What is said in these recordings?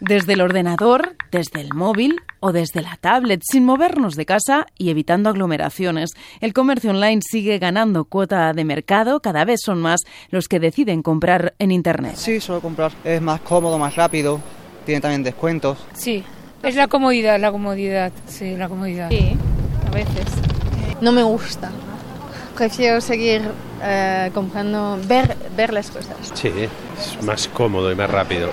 Desde el ordenador, desde el móvil o desde la tablet, sin movernos de casa y evitando aglomeraciones. El comercio online sigue ganando cuota de mercado, cada vez son más los que deciden comprar en Internet. Sí, solo comprar. Es más cómodo, más rápido, tiene también descuentos. Sí, es la comodidad, la comodidad, sí, la comodidad. Sí, a veces. No me gusta. Prefiero seguir eh, comprando, ver, ver las cosas. Sí, es más cómodo y más rápido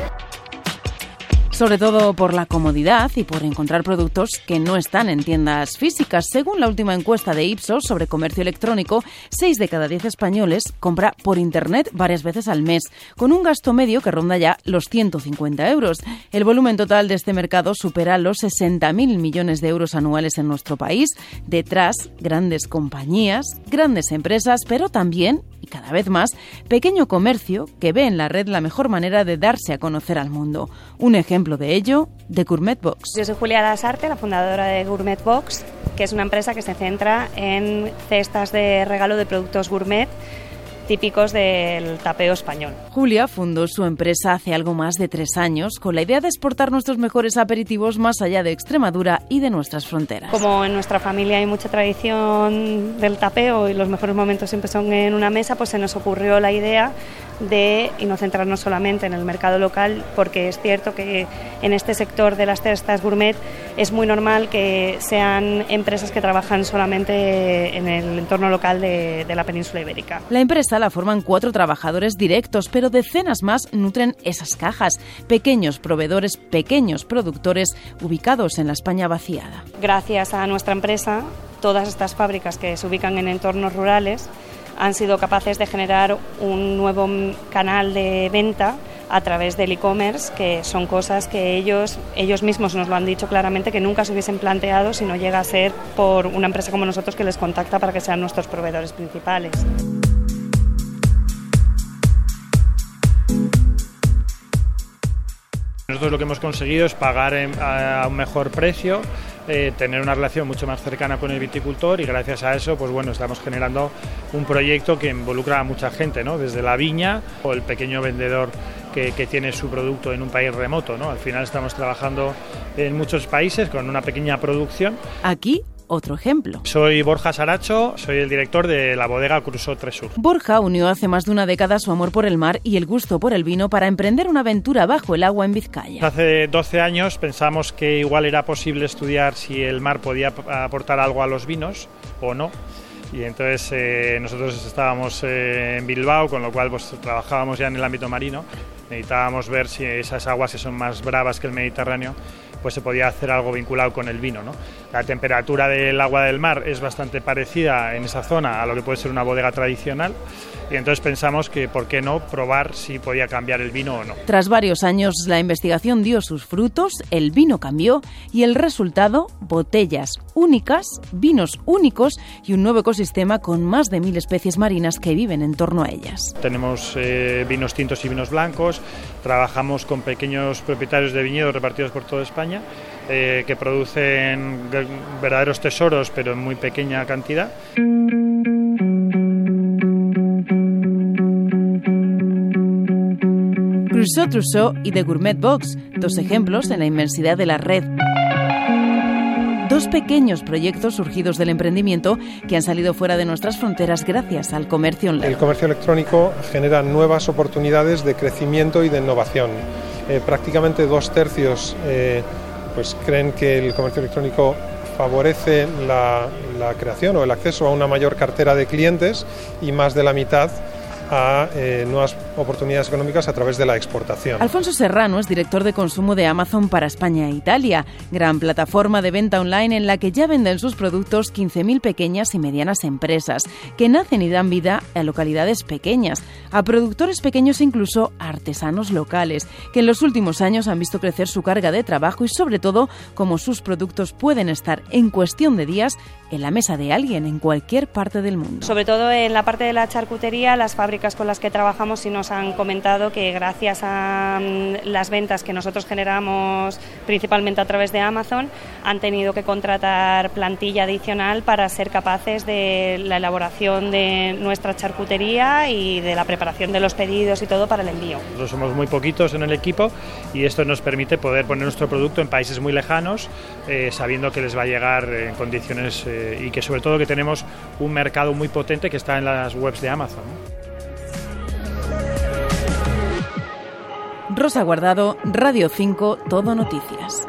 sobre todo por la comodidad y por encontrar productos que no están en tiendas físicas. Según la última encuesta de Ipsos sobre comercio electrónico, 6 de cada 10 españoles compra por Internet varias veces al mes, con un gasto medio que ronda ya los 150 euros. El volumen total de este mercado supera los 60.000 millones de euros anuales en nuestro país. Detrás, grandes compañías, grandes empresas, pero también y cada vez más, pequeño comercio que ve en la red la mejor manera de darse a conocer al mundo. Un ejemplo de ello, de Gourmet Box. Yo soy Julia Lasarte, la fundadora de Gourmet Box, que es una empresa que se centra en cestas de regalo de productos gourmet típicos del tapeo español. Julia fundó su empresa hace algo más de tres años con la idea de exportar nuestros mejores aperitivos más allá de Extremadura y de nuestras fronteras. Como en nuestra familia hay mucha tradición del tapeo y los mejores momentos siempre son en una mesa, pues se nos ocurrió la idea de y no centrarnos solamente en el mercado local, porque es cierto que en este sector de las cestas gourmet es muy normal que sean empresas que trabajan solamente en el entorno local de, de la península ibérica. La empresa la forman cuatro trabajadores directos, pero decenas más nutren esas cajas, pequeños proveedores, pequeños productores ubicados en la España vaciada. Gracias a nuestra empresa, todas estas fábricas que se ubican en entornos rurales han sido capaces de generar un nuevo canal de venta a través del e-commerce, que son cosas que ellos, ellos mismos nos lo han dicho claramente que nunca se hubiesen planteado si no llega a ser por una empresa como nosotros que les contacta para que sean nuestros proveedores principales. Nosotros lo que hemos conseguido es pagar a un mejor precio, eh, tener una relación mucho más cercana con el viticultor y gracias a eso, pues bueno, estamos generando un proyecto que involucra a mucha gente, ¿no? Desde la viña o el pequeño vendedor que, que, tiene su producto en un país remoto, ¿no? Al final estamos trabajando en muchos países con una pequeña producción. Aquí otro ejemplo. Soy Borja Saracho, soy el director de la bodega Crusoe Tresur. Borja unió hace más de una década su amor por el mar y el gusto por el vino para emprender una aventura bajo el agua en Vizcaya. Hace 12 años pensamos que igual era posible estudiar si el mar podía aportar algo a los vinos o no. Y entonces eh, nosotros estábamos eh, en Bilbao, con lo cual pues, trabajábamos ya en el ámbito marino. Necesitábamos ver si esas aguas que son más bravas que el Mediterráneo pues se podía hacer algo vinculado con el vino. ¿no? La temperatura del agua del mar es bastante parecida en esa zona a lo que puede ser una bodega tradicional y entonces pensamos que por qué no probar si podía cambiar el vino o no. Tras varios años la investigación dio sus frutos, el vino cambió y el resultado, botellas únicas, vinos únicos y un nuevo ecosistema con más de mil especies marinas que viven en torno a ellas. Tenemos eh, vinos tintos y vinos blancos, trabajamos con pequeños propietarios de viñedos repartidos por toda España eh, que producen verdaderos tesoros pero en muy pequeña cantidad. Crusoe Trousseau y The Gourmet Box, dos ejemplos en la inmensidad de la red. Dos pequeños proyectos surgidos del emprendimiento que han salido fuera de nuestras fronteras gracias al comercio online. El comercio electrónico genera nuevas oportunidades de crecimiento y de innovación. Eh, prácticamente dos tercios eh, pues creen que el comercio electrónico favorece la, la creación o el acceso a una mayor cartera de clientes y más de la mitad a eh, nuevas oportunidades económicas a través de la exportación. Alfonso Serrano es director de consumo de Amazon para España e Italia, gran plataforma de venta online en la que ya venden sus productos 15.000 pequeñas y medianas empresas, que nacen y dan vida a localidades pequeñas, a productores pequeños e incluso a artesanos locales, que en los últimos años han visto crecer su carga de trabajo y sobre todo cómo sus productos pueden estar en cuestión de días en la mesa de alguien en cualquier parte del mundo. Sobre todo en la parte de la charcutería, las fábricas con las que trabajamos, si nos han comentado que gracias a mm, las ventas que nosotros generamos principalmente a través de Amazon, han tenido que contratar plantilla adicional para ser capaces de la elaboración de nuestra charcutería y de la preparación de los pedidos y todo para el envío. Nosotros somos muy poquitos en el equipo y esto nos permite poder poner nuestro producto en países muy lejanos, eh, sabiendo que les va a llegar en condiciones eh, y que sobre todo que tenemos un mercado muy potente que está en las webs de Amazon. Rosa Guardado, Radio 5, Todo Noticias.